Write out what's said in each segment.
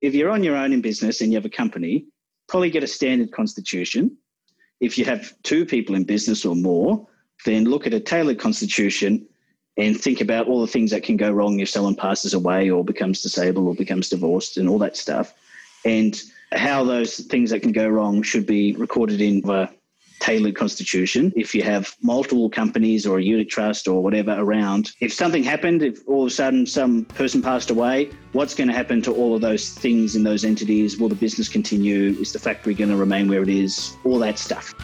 if you're on your own in business and you have a company, probably get a standard constitution. If you have two people in business or more, then look at a tailored constitution and think about all the things that can go wrong if someone passes away or becomes disabled or becomes divorced and all that stuff. And how those things that can go wrong should be recorded in a tailored constitution. If you have multiple companies or a unit trust or whatever around, if something happened, if all of a sudden some person passed away, what's going to happen to all of those things in those entities? Will the business continue? Is the factory going to remain where it is? All that stuff.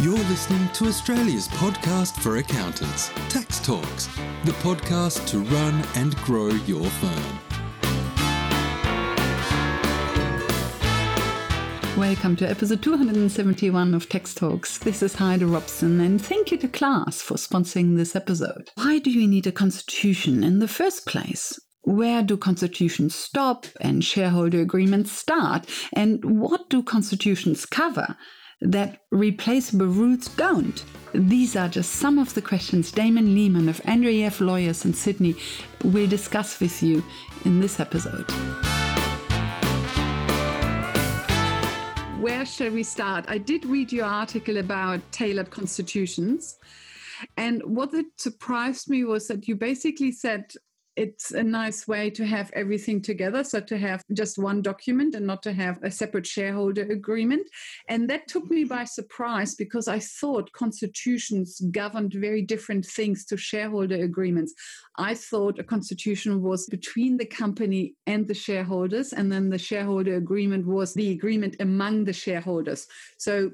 You're listening to Australia's podcast for accountants, Tax Talks, the podcast to run and grow your firm. Welcome to episode 271 of Tax Talks. This is Heide Robson, and thank you to Class for sponsoring this episode. Why do you need a constitution in the first place? Where do constitutions stop and shareholder agreements start? And what do constitutions cover that replaceable rules don't? These are just some of the questions Damien Lehmann of Andrew F. Lawyers in Sydney will discuss with you in this episode. Where shall we start? I did read your article about tailored constitutions. And what it surprised me was that you basically said it's a nice way to have everything together. So to have just one document and not to have a separate shareholder agreement. And that took me by surprise because I thought constitutions governed very different things to shareholder agreements. I thought a constitution was between the company and the shareholders, and then the shareholder agreement was the agreement among the shareholders. So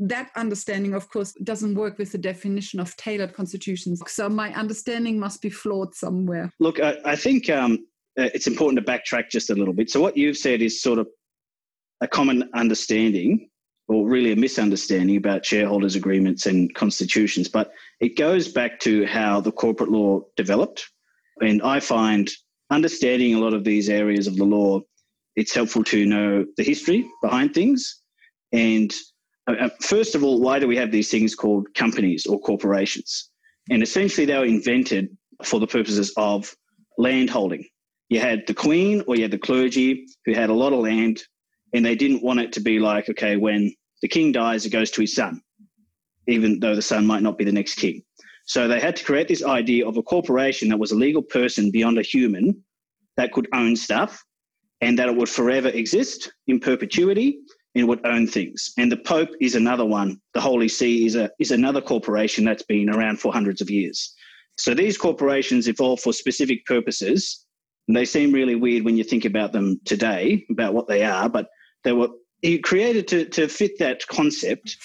that understanding, of course, doesn't work with the definition of tailored constitutions. So my understanding must be flawed somewhere. Look, I, I think um, uh, it's important to backtrack just a little bit. So what you've said is sort of a common understanding or really a misunderstanding about shareholders agreements and constitutions but it goes back to how the corporate law developed and i find understanding a lot of these areas of the law it's helpful to know the history behind things and Uh, uh, first of all, why do we have these things called companies or corporations? And essentially, they were invented for the purposes of land holding. You had the queen or you had the clergy who had a lot of land, and they didn't want it to be like, okay, when the king dies, it goes to his son, even though the son might not be the next king. So they had to create this idea of a corporation that was a legal person beyond a human that could own stuff and that it would forever exist in perpetuity and would own things. And the Pope is another one. The Holy See is a is another corporation that's been around for hundreds of years. So these corporations evolved for specific purposes, and they seem really weird when you think about them today, about what they are, but they were created to, to fit that concept,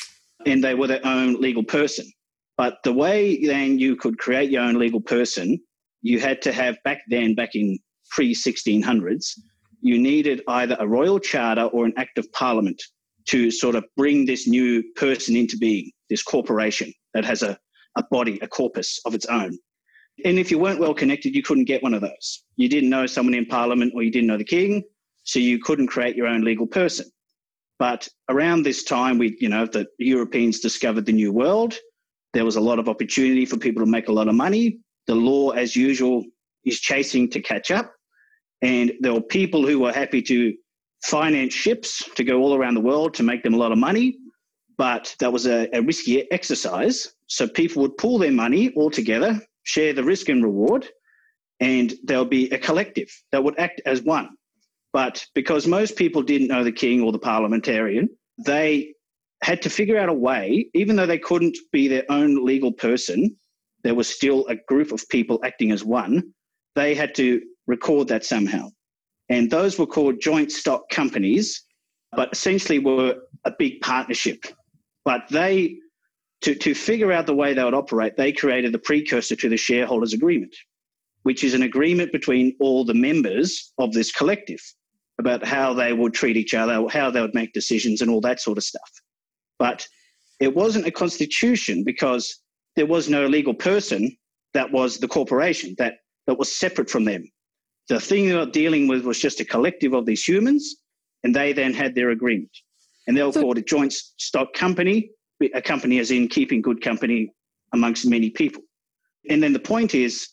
and they were their own legal person. But the way then you could create your own legal person, you had to have back then, back in pre 1600s, you needed either a royal charter or an act of parliament to sort of bring this new person into being, this corporation that has a, a body, a corpus of its own. And if you weren't well connected, you couldn't get one of those. You didn't know someone in parliament or you didn't know the king, so you couldn't create your own legal person. But around this time, we, you know, the Europeans discovered the new world. There was a lot of opportunity for people to make a lot of money. The law, as usual, is chasing to catch up. And there were people who were happy to finance ships to go all around the world to make them a lot of money. But that was a, a risky exercise. So people would pool their money all together, share the risk and reward, and there'll be a collective that would act as one. But because most people didn't know the king or the parliamentarian, they had to figure out a way, even though they couldn't be their own legal person, there was still a group of people acting as one. They had to record that somehow. And those were called joint stock companies, but essentially were a big partnership. But they, to, to figure out the way they would operate, they created the precursor to the shareholders agreement, which is an agreement between all the members of this collective about how they would treat each other, how they would make decisions, and all that sort of stuff. But it wasn't a constitution because there was no legal person that was the corporation that, that was separate from them. The thing they were dealing with was just a collective of these humans, and they then had their agreement. And they were so, called a joint stock company, a company as in keeping good company amongst many people. And then the point is,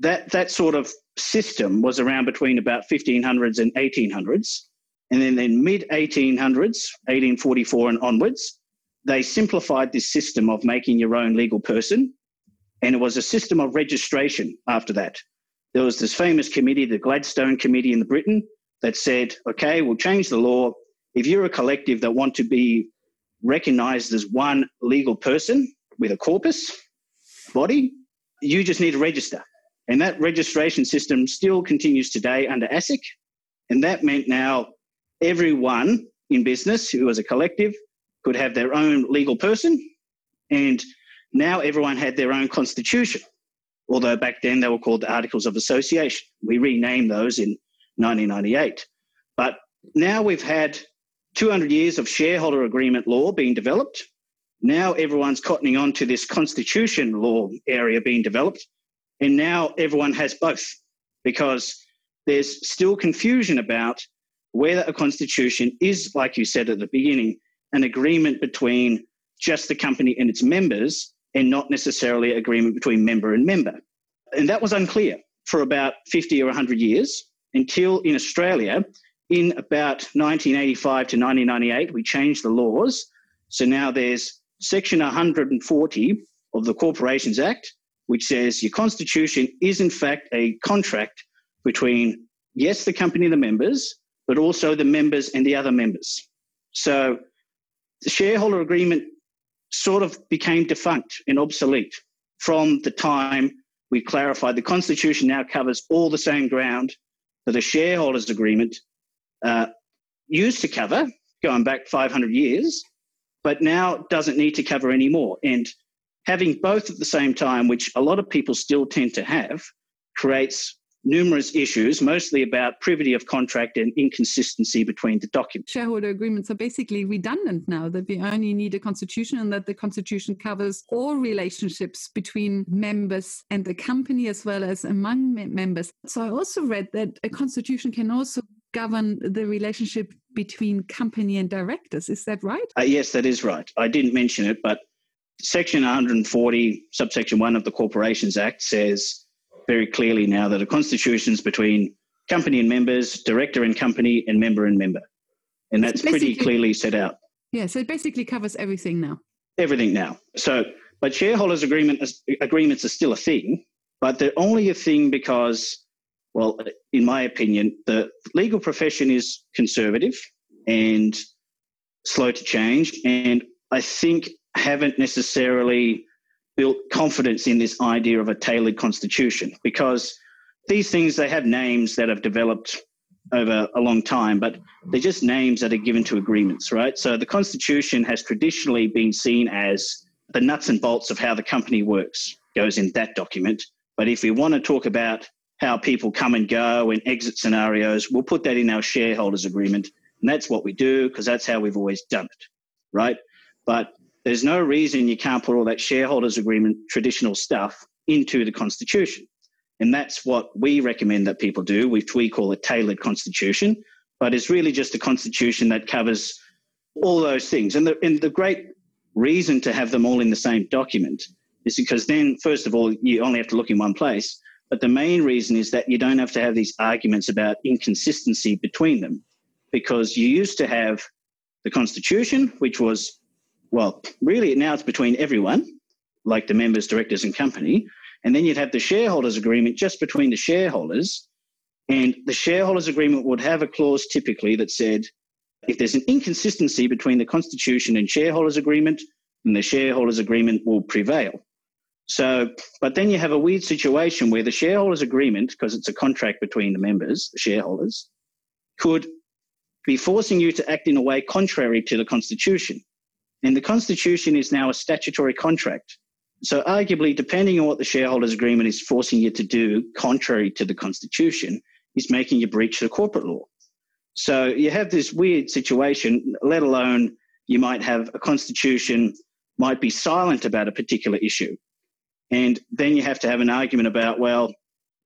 that that sort of system was around between about 1500s and 1800s. And then in mid 1800s, 1844 and onwards, they simplified this system of making your own legal person. And it was a system of registration after that. There was this famous committee, the Gladstone Committee in Britain, that said, okay, we'll change the law. If you're a collective that want to be recognized as one legal person with a corpus body, you just need to register. And that registration system still continues today under ASIC. And that meant now everyone in business who was a collective could have their own legal person. And now everyone had their own constitution. Although back then they were called the Articles of Association. We renamed those in 1998. But now we've had 200 years of shareholder agreement law being developed. Now everyone's cottoning on to this constitution law area being developed. And now everyone has both because there's still confusion about whether a constitution is, like you said at the beginning, an agreement between just the company and its members and not necessarily agreement between member and member. And that was unclear for about 50 or 100 years until in Australia, in about 1985 to 1998, we changed the laws. So now there's Section 140 of the Corporations Act, which says your constitution is in fact a contract between, yes, the company and the members, but also the members and the other members. So the shareholder agreement sort of became defunct and obsolete from the time we clarified the Constitution now covers all the same ground that a shareholders agreement uh, used to cover, going back 500 years, but now doesn't need to cover anymore. And having both at the same time, which a lot of people still tend to have, creates numerous issues, mostly about privity of contract and inconsistency between the documents. Shareholder agreements are basically redundant now, that we only need a constitution and that the constitution covers all relationships between members and the company as well as among members. So I also read that a constitution can also govern the relationship between company and directors. Is that right? Uh, yes, that is right. I didn't mention it, but Section 140, subsection 1 of the Corporations Act says very clearly now that a constitution is between company and members, director and company, and member and member. And that's pretty clearly set out. Yeah, so it basically covers everything now. Everything now. So, but shareholders' agreement agreements are still a thing, but they're only a thing because, well, in my opinion, the legal profession is conservative and slow to change, and I think haven't necessarily built confidence in this idea of a tailored constitution because these things they have names that have developed over a long time, but they're just names that are given to agreements, right? So the constitution has traditionally been seen as the nuts and bolts of how the company works goes in that document. But if we want to talk about how people come and go and exit scenarios, we'll put that in our shareholders agreement. And that's what we do because that's how we've always done it, right? But there's no reason you can't put all that shareholders agreement traditional stuff into the constitution. And that's what we recommend that people do, which we call a tailored constitution. But it's really just a constitution that covers all those things. And the, and the great reason to have them all in the same document is because then, first of all, you only have to look in one place. But the main reason is that you don't have to have these arguments about inconsistency between them because you used to have the Constitution, which was well, really now it's between everyone, like the members, directors, and company. And then you'd have the shareholders agreement just between the shareholders. And the shareholders agreement would have a clause typically that said if there's an inconsistency between the constitution and shareholders agreement, then the shareholders agreement will prevail. So, but then you have a weird situation where the shareholders agreement, because it's a contract between the members, the shareholders, could be forcing you to act in a way contrary to the constitution. And the Constitution is now a statutory contract. So, arguably, depending on what the shareholders' agreement is forcing you to do, contrary to the Constitution, is making you breach the corporate law. So, you have this weird situation, let alone you might have a Constitution might be silent about a particular issue. And then you have to have an argument about, well,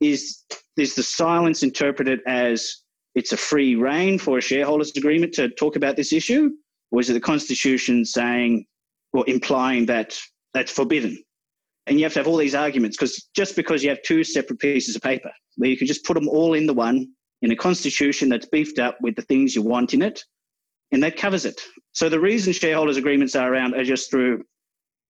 is, is the silence interpreted as it's a free rein for a shareholders' agreement to talk about this issue? Is it the Constitution saying or implying that that's forbidden? And you have to have all these arguments because just because you have two separate pieces of paper, where you can just put them all in the one in a constitution that's beefed up with the things you want in it, and that covers it. So the reason shareholders' agreements are around are just through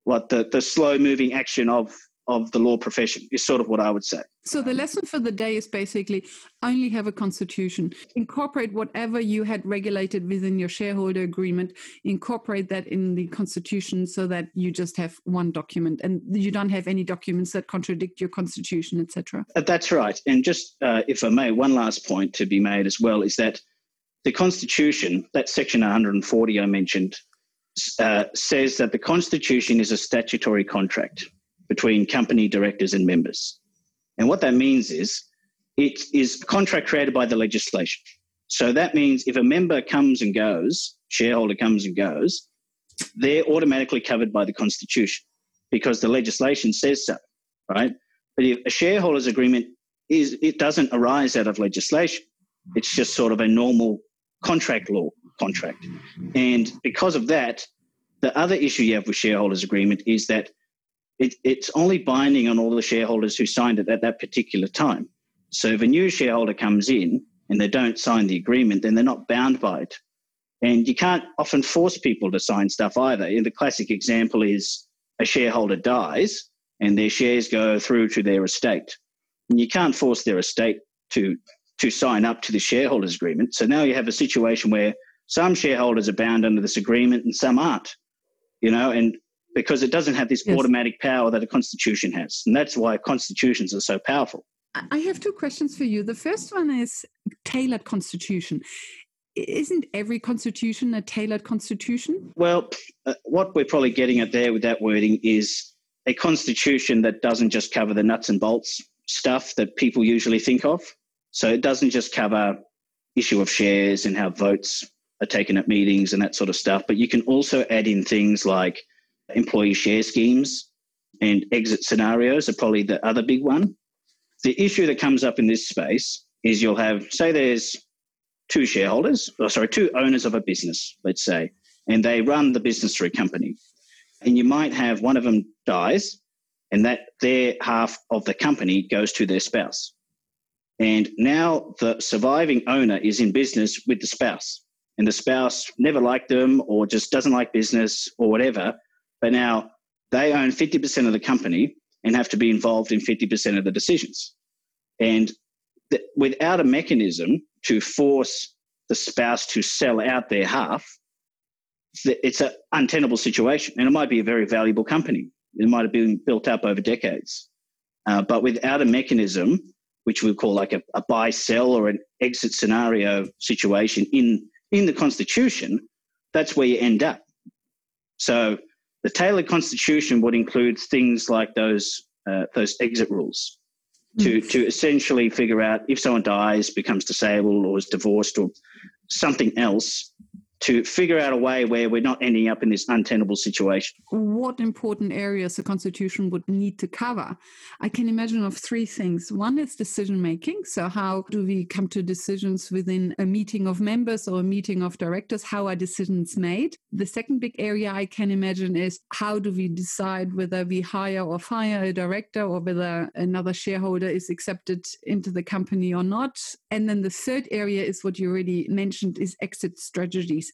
what the, the slow moving action of of the law profession is sort of what I would say. So the lesson for the day is basically only have a constitution. Incorporate whatever you had regulated within your shareholder agreement, incorporate that in the constitution so that you just have one document and you don't have any documents that contradict your constitution, etc. Uh, that's right. And just uh, if I may, one last point to be made as well is that the constitution, that section 140 I mentioned, uh, says that the constitution is a statutory contract between company directors and members. And what that means is it is a contract created by the legislation. So that means if a member comes and goes, shareholder comes and goes, they're automatically covered by the Constitution because the legislation says so, right? But if a shareholders agreement is, it doesn't arise out of legislation. It's just sort of a normal contract law contract. And because of that, the other issue you have with shareholders agreement is that it, it's only binding on all the shareholders who signed it at that particular time. So if a new shareholder comes in and they don't sign the agreement, then they're not bound by it. And you can't often force people to sign stuff either. The classic example is a shareholder dies and their shares go through to their estate. And you can't force their estate to, to sign up to the shareholders agreement. So now you have a situation where some shareholders are bound under this agreement and some aren't. You know, and because it doesn't have this yes. automatic power that a constitution has. And that's why constitutions are so powerful. I have two questions for you. The first one is tailored constitution. Isn't every constitution a tailored constitution? Well, uh, what we're probably getting at there with that wording is a constitution that doesn't just cover the nuts and bolts stuff that people usually think of. So it doesn't just cover issue of shares and how votes are taken at meetings and that sort of stuff, but you can also add in things like employee share schemes and exit scenarios are probably the other big one. The issue that comes up in this space is you'll have, say, there's two shareholders, or sorry, two owners of a business, let's say, and they run the business through a company. And you might have one of them dies, and that their half of the company goes to their spouse. And now the surviving owner is in business with the spouse, and the spouse never liked them or just doesn't like business or whatever. But now they own 50% of the company and have to be involved in 50% of the decisions. And th- without a mechanism to force the spouse to sell out their half, th- it's an untenable situation. And it might be a very valuable company. It might have been built up over decades. Uh, but without a mechanism, which we call like a, a buy sell or an exit scenario situation in, in the Constitution, that's where you end up. So the tailored constitution would include things like those uh, those exit rules to mm. to essentially figure out if someone dies, becomes disabled, or is divorced, or something else to figure out a way where we're not ending up in this untenable situation. What important areas the Constitution would need to cover? I can imagine of three things. One is decision making. So, how do we come to decisions within a meeting of members or a meeting of directors? How are decisions made? The second big area I can imagine is how do we decide whether we hire or fire a director or whether another shareholder is accepted into the company or not? And then the third area is what you already mentioned is exit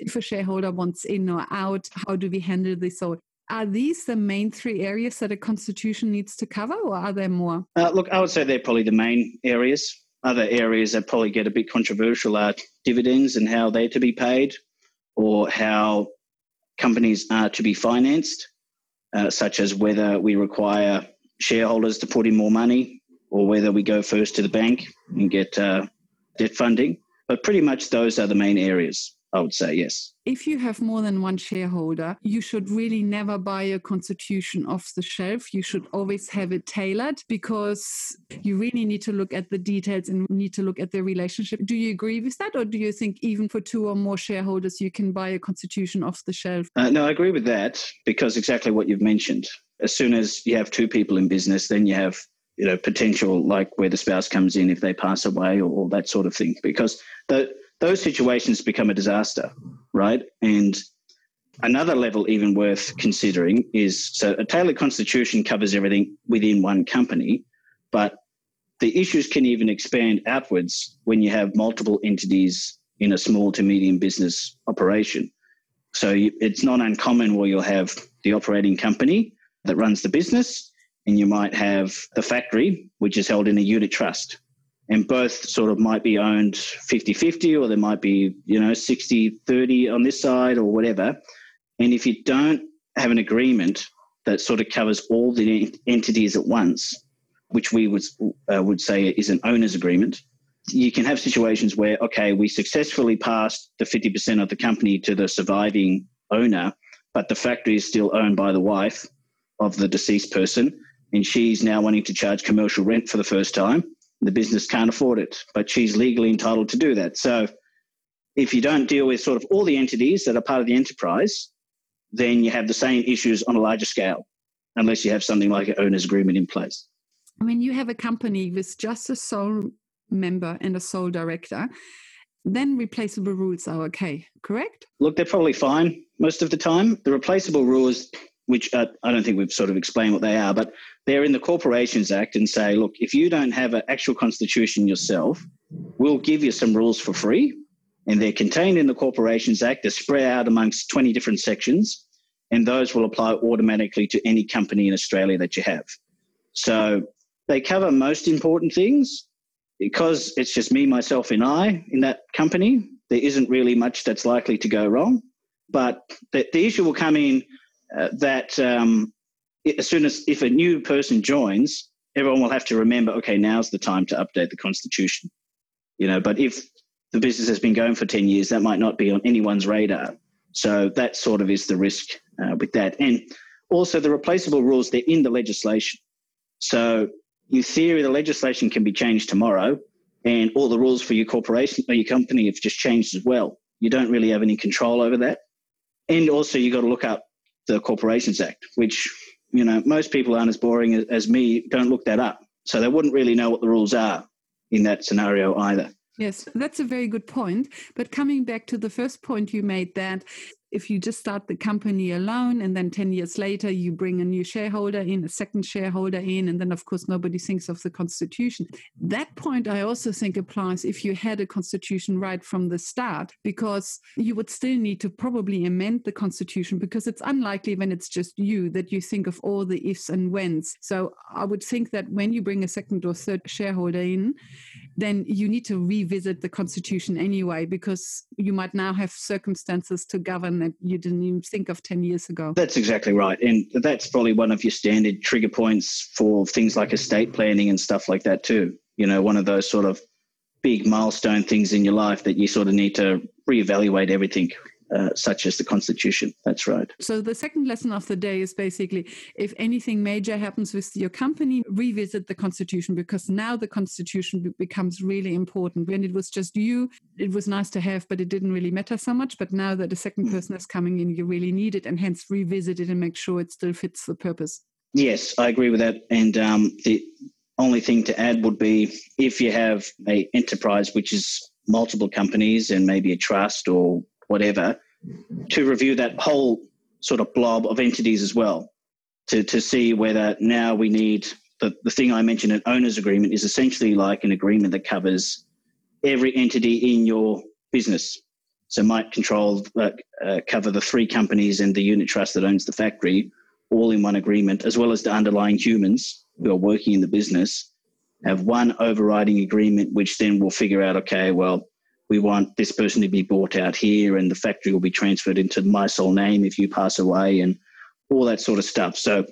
if a shareholder wants in or out, how do we handle this? So are these the main three areas that a constitution needs to cover, or are there more? Uh, look, I would say they're probably the main areas. Other areas that probably get a bit controversial are dividends and how they're to be paid, or how companies are to be financed, uh, such as whether we require shareholders to put in more money, or whether we go first to the bank and get uh, debt funding. But pretty much those are the main areas. I would say yes. If you have more than one shareholder, you should really never buy a constitution off the shelf. You should always have it tailored because you really need to look at the details and need to look at the relationship. Do you agree with that? Or do you think even for two or more shareholders, you can buy a constitution off the shelf? Uh, no, I agree with that because exactly what you've mentioned. As soon as you have two people in business, then you have you know potential like where the spouse comes in if they pass away or, or that sort of thing because the those situations become a disaster, right? And another level, even worth considering, is so a tailored constitution covers everything within one company, but the issues can even expand outwards when you have multiple entities in a small to medium business operation. So it's not uncommon where you'll have the operating company that runs the business, and you might have the factory, which is held in a unit trust. And both sort of might be owned 50 50, or there might be, you know, 60 30 on this side or whatever. And if you don't have an agreement that sort of covers all the entities at once, which we would, uh, would say is an owner's agreement, you can have situations where, okay, we successfully passed the 50% of the company to the surviving owner, but the factory is still owned by the wife of the deceased person, and she's now wanting to charge commercial rent for the first time. The business can't afford it, but she's legally entitled to do that. So if you don't deal with sort of all the entities that are part of the enterprise, then you have the same issues on a larger scale, unless you have something like an owner's agreement in place. I mean, you have a company with just a sole member and a sole director, then replaceable rules are okay, correct? Look, they're probably fine most of the time. The replaceable rules, which uh, I don't think we've sort of explained what they are, but they're in the Corporations Act and say, look, if you don't have an actual constitution yourself, we'll give you some rules for free. And they're contained in the Corporations Act. They're spread out amongst 20 different sections, and those will apply automatically to any company in Australia that you have. So they cover most important things because it's just me, myself, and I in that company. There isn't really much that's likely to go wrong. But the, the issue will come in uh, that um, as soon as if a new person joins, everyone will have to remember, okay, now's the time to update the constitution. You know, but if the business has been going for 10 years, that might not be on anyone's radar. So that sort of is the risk uh, with that. And also the replaceable rules, they're in the legislation. So in theory, the legislation can be changed tomorrow, and all the rules for your corporation or your company have just changed as well. You don't really have any control over that. And also, you've got to look up the Corporations Act, which you know most people aren't as boring as, as me. Don't look that up, so they wouldn't really know what the rules are in that scenario either. Yes, that's a very good point. But coming back to the first point you made, that if you just start the company alone and then 10 years later you bring a new shareholder in, a second shareholder in, and then of course nobody thinks of the constitution. That point I also think applies if you had a constitution right from the start, because you would still need to probably amend the constitution because it's unlikely when it's just you that you think of all the ifs and whens. So I would think that when you bring a second or third shareholder in, then you need to revisit the constitution anyway, because you might now have circumstances to govern that you didn't even think of 10 years ago. That's exactly right. And that's probably one of your standard trigger points for things like estate planning and stuff like that, too. You know, one of those sort of big milestone things in your life that you sort of need to reevaluate everything uh, such as the Constitution. That's right. So, the second lesson of the day is basically if anything major happens with your company, revisit the Constitution because now the Constitution becomes really important. When it was just you, it was nice to have, but it didn't really matter so much. But now that a second mm. person is coming in, you really need it and hence revisit it and make sure it still fits the purpose. Yes, I agree with that. And um, the only thing to add would be if you have a enterprise which is multiple companies and maybe a trust or whatever, to review that whole sort of blob of entities as well, to, to see whether now we need the, the thing I mentioned, an owner's agreement, is essentially like an agreement that covers every entity in your business. So might control, uh, uh, cover the three companies and the unit trust that owns the factory, all in one agreement, as well as the underlying humans who are working in the business, have one overriding agreement, which then will figure out, okay, well, we want this person to be bought out here and the factory will be transferred into my sole name if you pass away and all that sort of stuff. So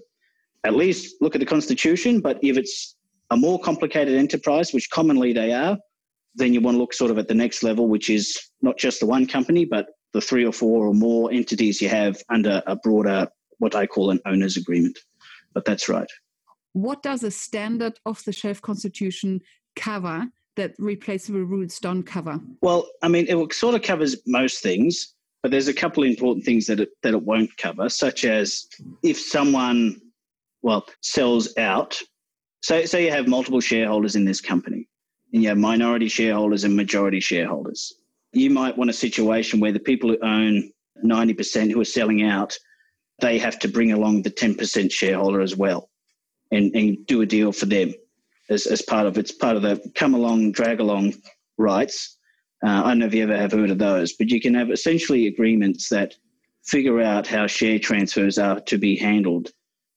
at least look at the constitution, but if it's a more complicated enterprise, which commonly they are, then you want to look sort of at the next level, which is not just the one company, but the three or four or more entities you have under a broader, what I call an owner's agreement. But that's right. What does a standard off the shelf constitution cover that replaceable rules don't cover? Well, I mean, it sort of covers most things, but there's a couple of important things that it, that it won't cover, such as if someone, well, sells out. So, say you have multiple shareholders in this company, and you have minority shareholders and majority shareholders. You might want a situation where the people who own 90% who are selling out, they have to bring along the 10% shareholder as well and, and do a deal for them as, as part of it's part of the come along, drag along rights. Uh, I don't know if you ever have heard of those, but you can have essentially agreements that figure out how share transfers are to be handled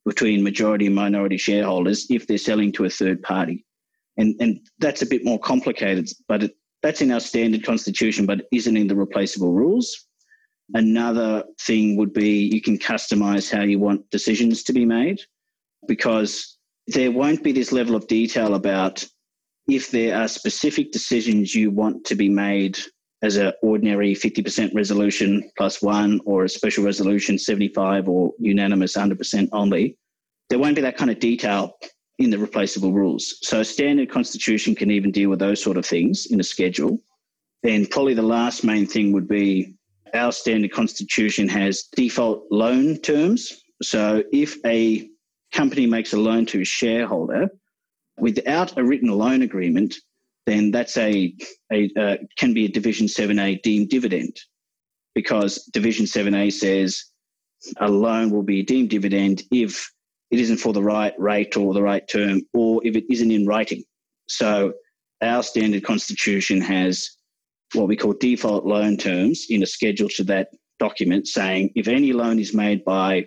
between majority and minority shareholders if they're selling to a third party. And, and that's a bit more complicated, but it, that's in our standard constitution, but isn't in the replaceable rules. Another thing would be you can customize how you want decisions to be made because there won't be this level of detail about if there are specific decisions you want to be made as an ordinary 50% resolution plus one or a special resolution 75 or unanimous 100% only, there won't be that kind of detail in the replaceable rules. So a standard constitution can even deal with those sort of things in a schedule. Then probably the last main thing would be our standard constitution has default loan terms. So if a company makes a loan to a shareholder without a written loan agreement, then that's a, a uh, can be a Division 7A deemed dividend because Division 7A says a loan will be a deemed dividend if it isn't for the right rate or the right term or if it isn't in writing. So our standard constitution has what we call default loan terms in a schedule to that document saying if any loan is made by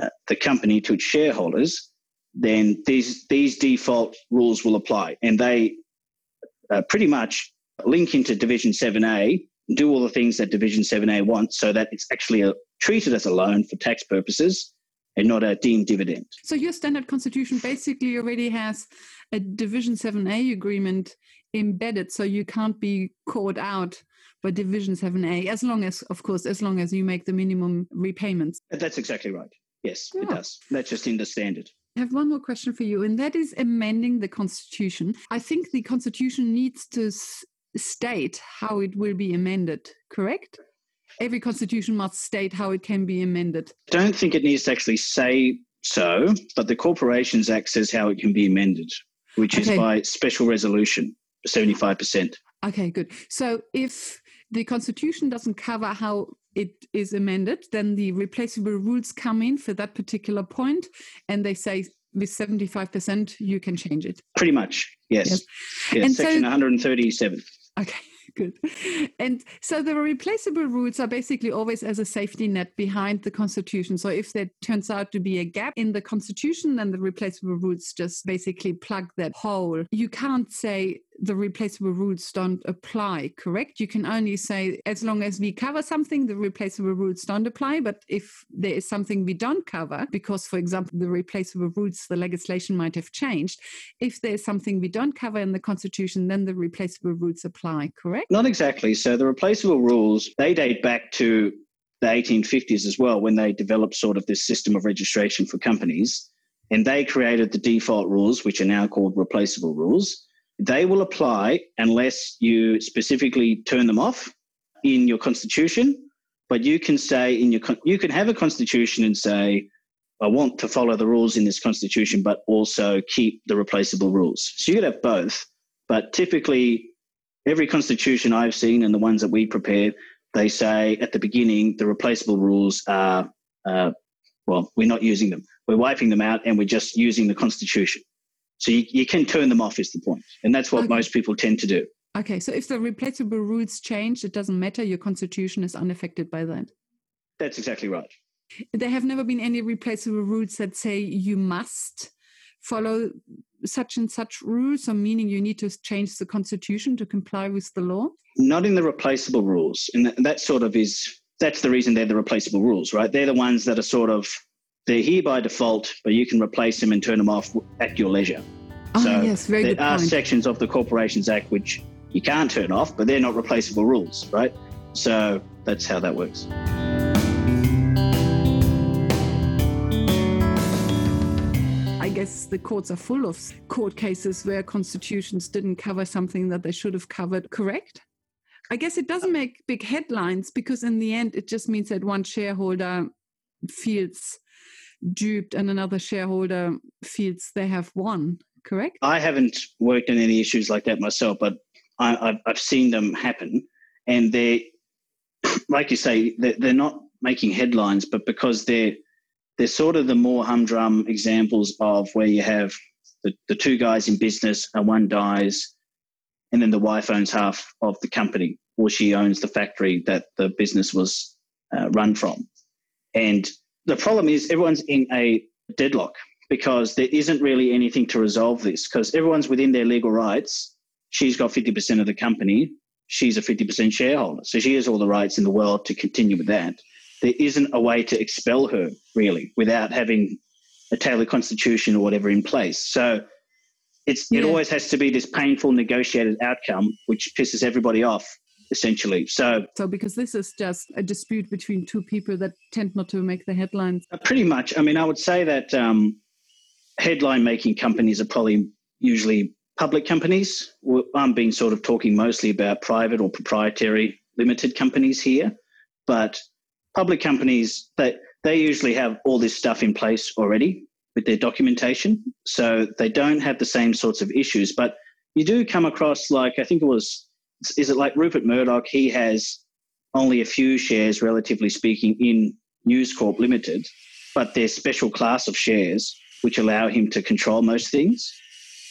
uh, the company to its shareholders, then these these default rules will apply, and they uh, pretty much link into Division Seven A, do all the things that Division Seven A wants, so that it's actually a, treated as a loan for tax purposes and not a deemed dividend. So your standard constitution basically already has a Division Seven A agreement embedded, so you can't be caught out by Division 7A, as long as, of course, as long as you make the minimum repayments. That's exactly right. Yes, it does. That's just in the standard. I have one more question for you, and that is amending the Constitution. I think the Constitution needs to s- state how it will be amended, correct? Every Constitution must state how it can be amended. I don't think it needs to actually say so, but the Corporations Act says how it can be amended, which okay. is by special resolution, 75%. Okay, good. So if the Constitution doesn't cover how it is amended, then the replaceable rules come in for that particular point, and they say with 75% you can change it. Pretty much, yes. yes. yes and section so, 137. Okay. Good. And so the replaceable rules are basically always as a safety net behind the Constitution. So if there turns out to be a gap in the Constitution, then the replaceable rules just basically plug that hole. You can't say the replaceable rules don't apply, correct? You can only say as long as we cover something, the replaceable rules don't apply. But if there is something we don't cover, because, for example, the replaceable rules, the legislation might have changed, if there's something we don't cover in the Constitution, then the replaceable rules apply, correct? Not exactly. So the replaceable rules, they date back to the 1850s as well, when they developed sort of this system of registration for companies. And they created the default rules, which are now called replaceable rules they will apply unless you specifically turn them off in your constitution. But you can say in your you can have a constitution and say, I want to follow the rules in this constitution, but also keep the replaceable rules. So you could have both. But typically, every constitution I've seen and the ones that we prepare, they say at the beginning the replaceable rules are, uh, well, we're not using them. We're wiping them out and we're just using the constitution. So you, you can turn them off is the point. And that's what okay. most people tend to do. Okay, so if the replaceable rules change, it doesn't matter. Your constitution is unaffected by that. That's exactly right. There have never been any replaceable rules that say you must follow such and such rules, or meaning you need to change the constitution to comply with the law? Not in the replaceable rules. And that, that sort of is, that's the reason they're the replaceable rules, right? They're the ones that are sort of they're here by default, but you can replace them and turn them off at your leisure. Oh, so yes, very there good are point. sections of the Corporations Act which you can't turn off, but they're not replaceable rules, right? So that's how that works. I guess the courts are full of court cases where constitutions didn't cover something that they should have covered, correct? I guess it doesn't make big headlines because in the end it just means that one shareholder feels duped and another shareholder feels they have won, correct? I haven't worked on any issues like that myself, but I, have seen them happen. And they're, like you say, they're, not making headlines, but because they're they're sort of the more humdrum examples of where you have the, the two guys in business and one dies, and then the wife owns half of the company, or she owns the factory that the business was uh, run from. And the problem is everyone's in a deadlock because there isn't really anything to resolve this because everyone's within their legal rights. She's got 50% of the company. She's a 50% shareholder. So she has all the rights in the world to continue with that. There isn't a way to expel her really without having a tailored constitution or whatever in place. So it's yeah. it always has to be this painful negotiated outcome, which pisses everybody off essentially. So, so because this is just a dispute between two people that tend not to make the headlines. Uh, pretty much. I mean, I would say that um, headline making companies are probably usually public companies. I'm being sort of talking mostly about private or proprietary limited companies here, but public companies that they, they usually have all this stuff in place already with their documentation, so they don't have the same sorts of issues. But you do come across like I think it was is it like Rupert Murdoch? He has only a few shares, relatively speaking, in News Corp Limited, but they're special class of shares which allow him to control most things.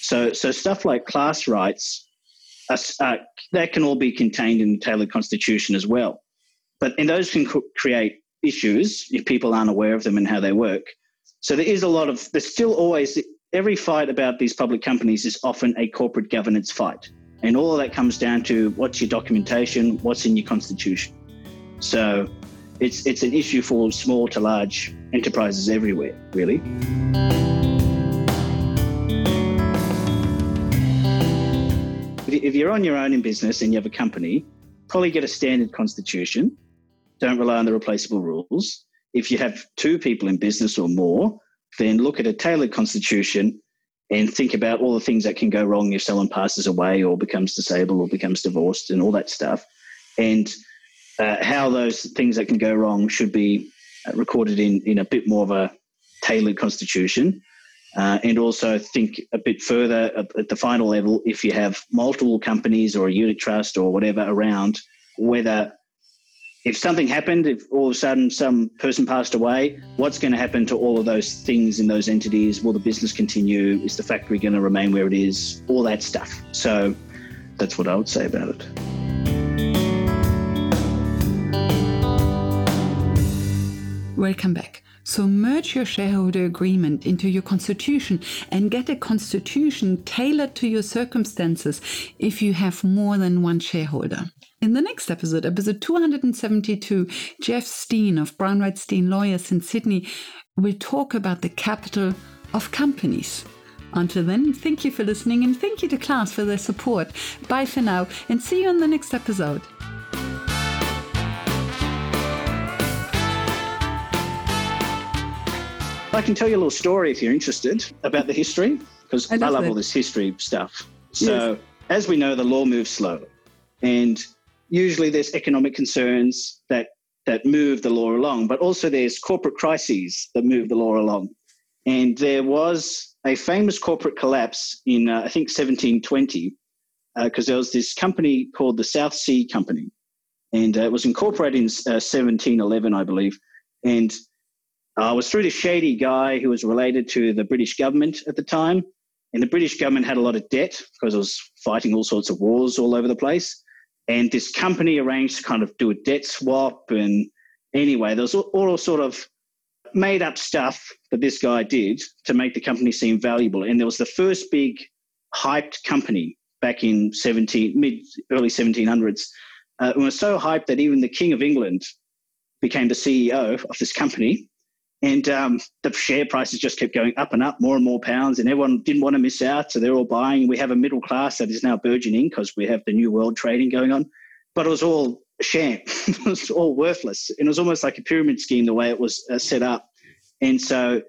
So, so stuff like class rights, uh, that can all be contained in the tailored constitution as well. But and those can create issues if people aren't aware of them and how they work. So there is a lot of there's still always every fight about these public companies is often a corporate governance fight. And all of that comes down to what's your documentation, what's in your constitution. So it's it's an issue for small to large enterprises everywhere, really. If you're on your own in business and you have a company, probably get a standard constitution. Don't rely on the replaceable rules. If you have two people in business or more, then look at a tailored constitution and think about all the things that can go wrong if someone passes away or becomes disabled or becomes divorced and all that stuff. And uh, how those things that can go wrong should be uh, recorded in, in a bit more of a tailored constitution. Uh, and also think a bit further at, at, the final level if you have multiple companies or a unit trust or whatever around, whether if something happened, if all of a sudden some person passed away, what's going to happen to all of those things in those entities? Will the business continue? Is the factory going to remain where it is? All that stuff. So that's what I would say about it. Welcome back. So merge your shareholder agreement into your constitution and get a constitution tailored to your circumstances if you have more than one shareholder. In the next episode, episode 272, Jeff Stein of Brown Wright Stein Lawyers in Sydney will talk about the capital of companies. Until then, thank you for listening and thank you to Class for their support. Bye for now and see you on the next episode. I can tell you a little story if you're interested about the history, because I, I, love all this history stuff. So, yes. as we know, the law moves slow. And usually there's economic concerns that that move the law along, but also there's corporate crises that move the law along. And there was a famous corporate collapse in, uh, I think, 1720, because uh, there was this company called the South Sea Company. And uh, it was incorporated in 1711, uh, I believe. And it was through this shady guy who was related to the British government at the time. And the British government had a lot of debt because it was fighting all sorts of wars all over the place. And this company arranged to kind of do a debt swap. And anyway, there was all, all sort of made up stuff that this guy did to make the company seem valuable. And there was the first big hyped company back in 17, mid early 1700s. Uh, it was so hyped that even the King of England became the CEO of this company. And um, the share prices just kept going up and up, more and more pounds, and everyone didn't want to miss out. So they're all buying. We have a middle class that is now burgeoning because we have the new world trading going on. But it was all sham, it was all worthless. And it was almost like a pyramid scheme the way it was uh, set up. And so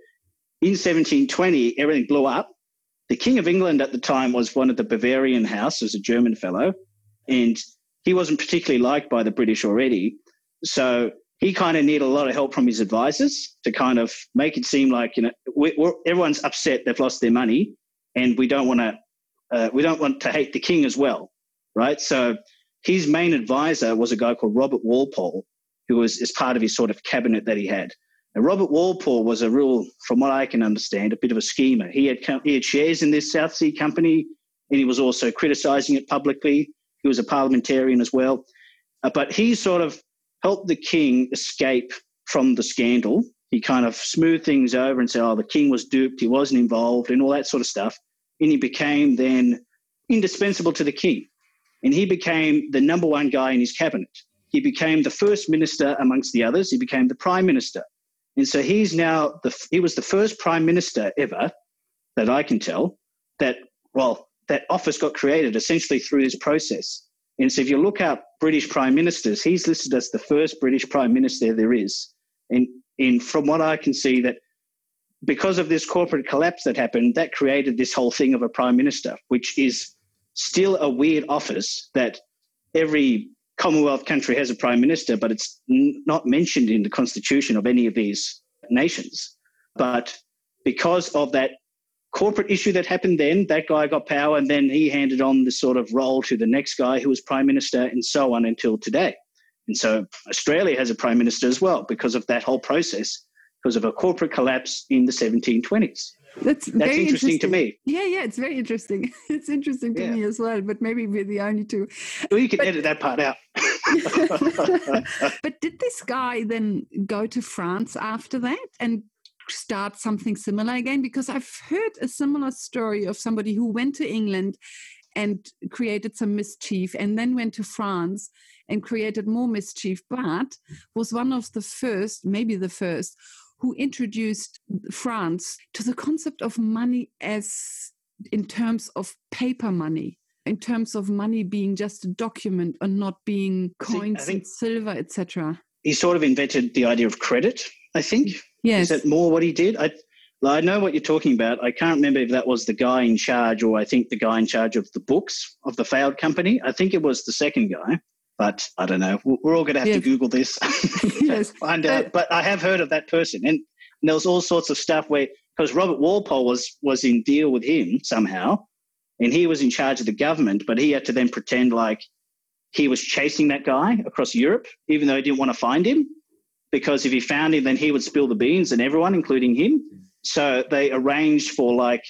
in 1720, everything blew up. The King of England at the time was one of the Bavarian House, was a German fellow, and he wasn't particularly liked by the British already. So he kind of needed a lot of help from his advisors to kind of make it seem like you know we, everyone's upset they've lost their money, and we don't want to uh, we don't want to hate the king as well, right? So his main advisor was a guy called Robert Walpole, who was as part of his sort of cabinet that he had. And Robert Walpole was a real, from what I can understand, a bit of a schemer. He had he had shares in this South Sea Company, and he was also criticising it publicly. He was a parliamentarian as well, uh, but he sort of helped the king escape from the scandal. He kind of smoothed things over and said, "Oh, the king was duped. He wasn't involved, and all that sort of stuff." And he became then indispensable to the king, and he became the number one guy in his cabinet. He became the first minister amongst the others. He became the prime minister. And so he's now the he was the first prime minister ever that I can tell that well that office got created essentially through this process. And so if you look up British prime ministers, he's listed as the first British prime minister there is. And and from what I can see that because of this corporate collapse that happened, that created this whole thing of a prime minister, which is still a weird office that every Commonwealth country has a prime minister, but it's n- not mentioned in the constitution of any of these nations. But because of that corporate issue that happened then, that guy got power, and then he handed on the sort of role to the next guy who was prime minister, and so on until today. And so Australia has a prime minister as well because of that whole process, because of a corporate collapse in the 1720s. That's, That's interesting, interesting, to me. Yeah, yeah, it's very interesting. It's interesting to Yeah. me as well, but maybe we're the only two. Well, you can But- edit that part out. but did this guy then go to France after that and start something similar again? Because I've heard a similar story of somebody who went to England and created some mischief and then went to France and created more mischief, but was one of the first, maybe the first, who introduced France to the concept of money as in terms of paper money. In terms of money being just a document and not being I think- I coins and silver, etc. he sort of invented the idea of credit, I think. Yes. Is that more what he did? I, I know what you're talking about. I can't remember if that was the guy in charge or I think the guy in charge of the books of the failed company. I think it was the second guy, but I don't know. We're all going to have Yes. to Google this Yes. find out. But I have heard of that person. And, and there was all sorts of stuff where, because Robert Walpole was, was in deal with him somehow, and he was in charge of the government, but he had to then pretend like he was chasing that guy across Europe, even though he didn't want to find him because if he found him, then he would spill the beans and everyone, including him. So they arranged for like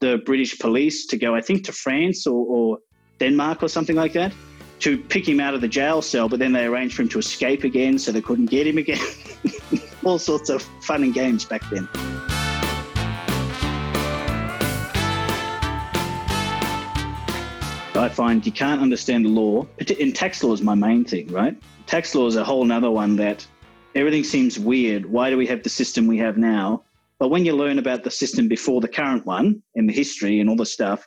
the British police to go, I think, to France or, or Denmark or something like that to pick him out of the jail cell. But then they arranged for him to escape again so they couldn't get him again. All sorts of fun and games back then. I find you can't understand the law. In tax law is my main thing, right? Tax law is a whole nother one that everything seems weird. Why do we have the system we have now? But when you learn about the system before the current one and the history and all the stuff,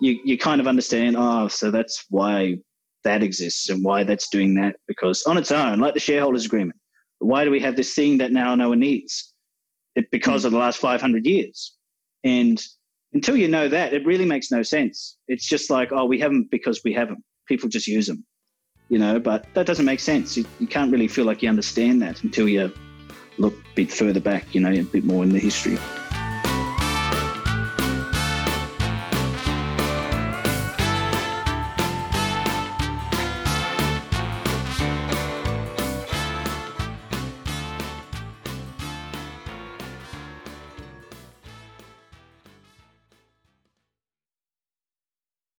you, you kind of understand, oh, so that's why that exists and why that's doing that. Because on its own, like the shareholders agreement, why do we have this thing that now no one needs? It, because of the last 500 years. And until you know that, it really makes no sense. It's just like, oh, we have them because we have them. People just use them, you know, but that doesn't make sense. You, you can't really feel like you understand that until you look a bit further back, you know, a bit more in the history.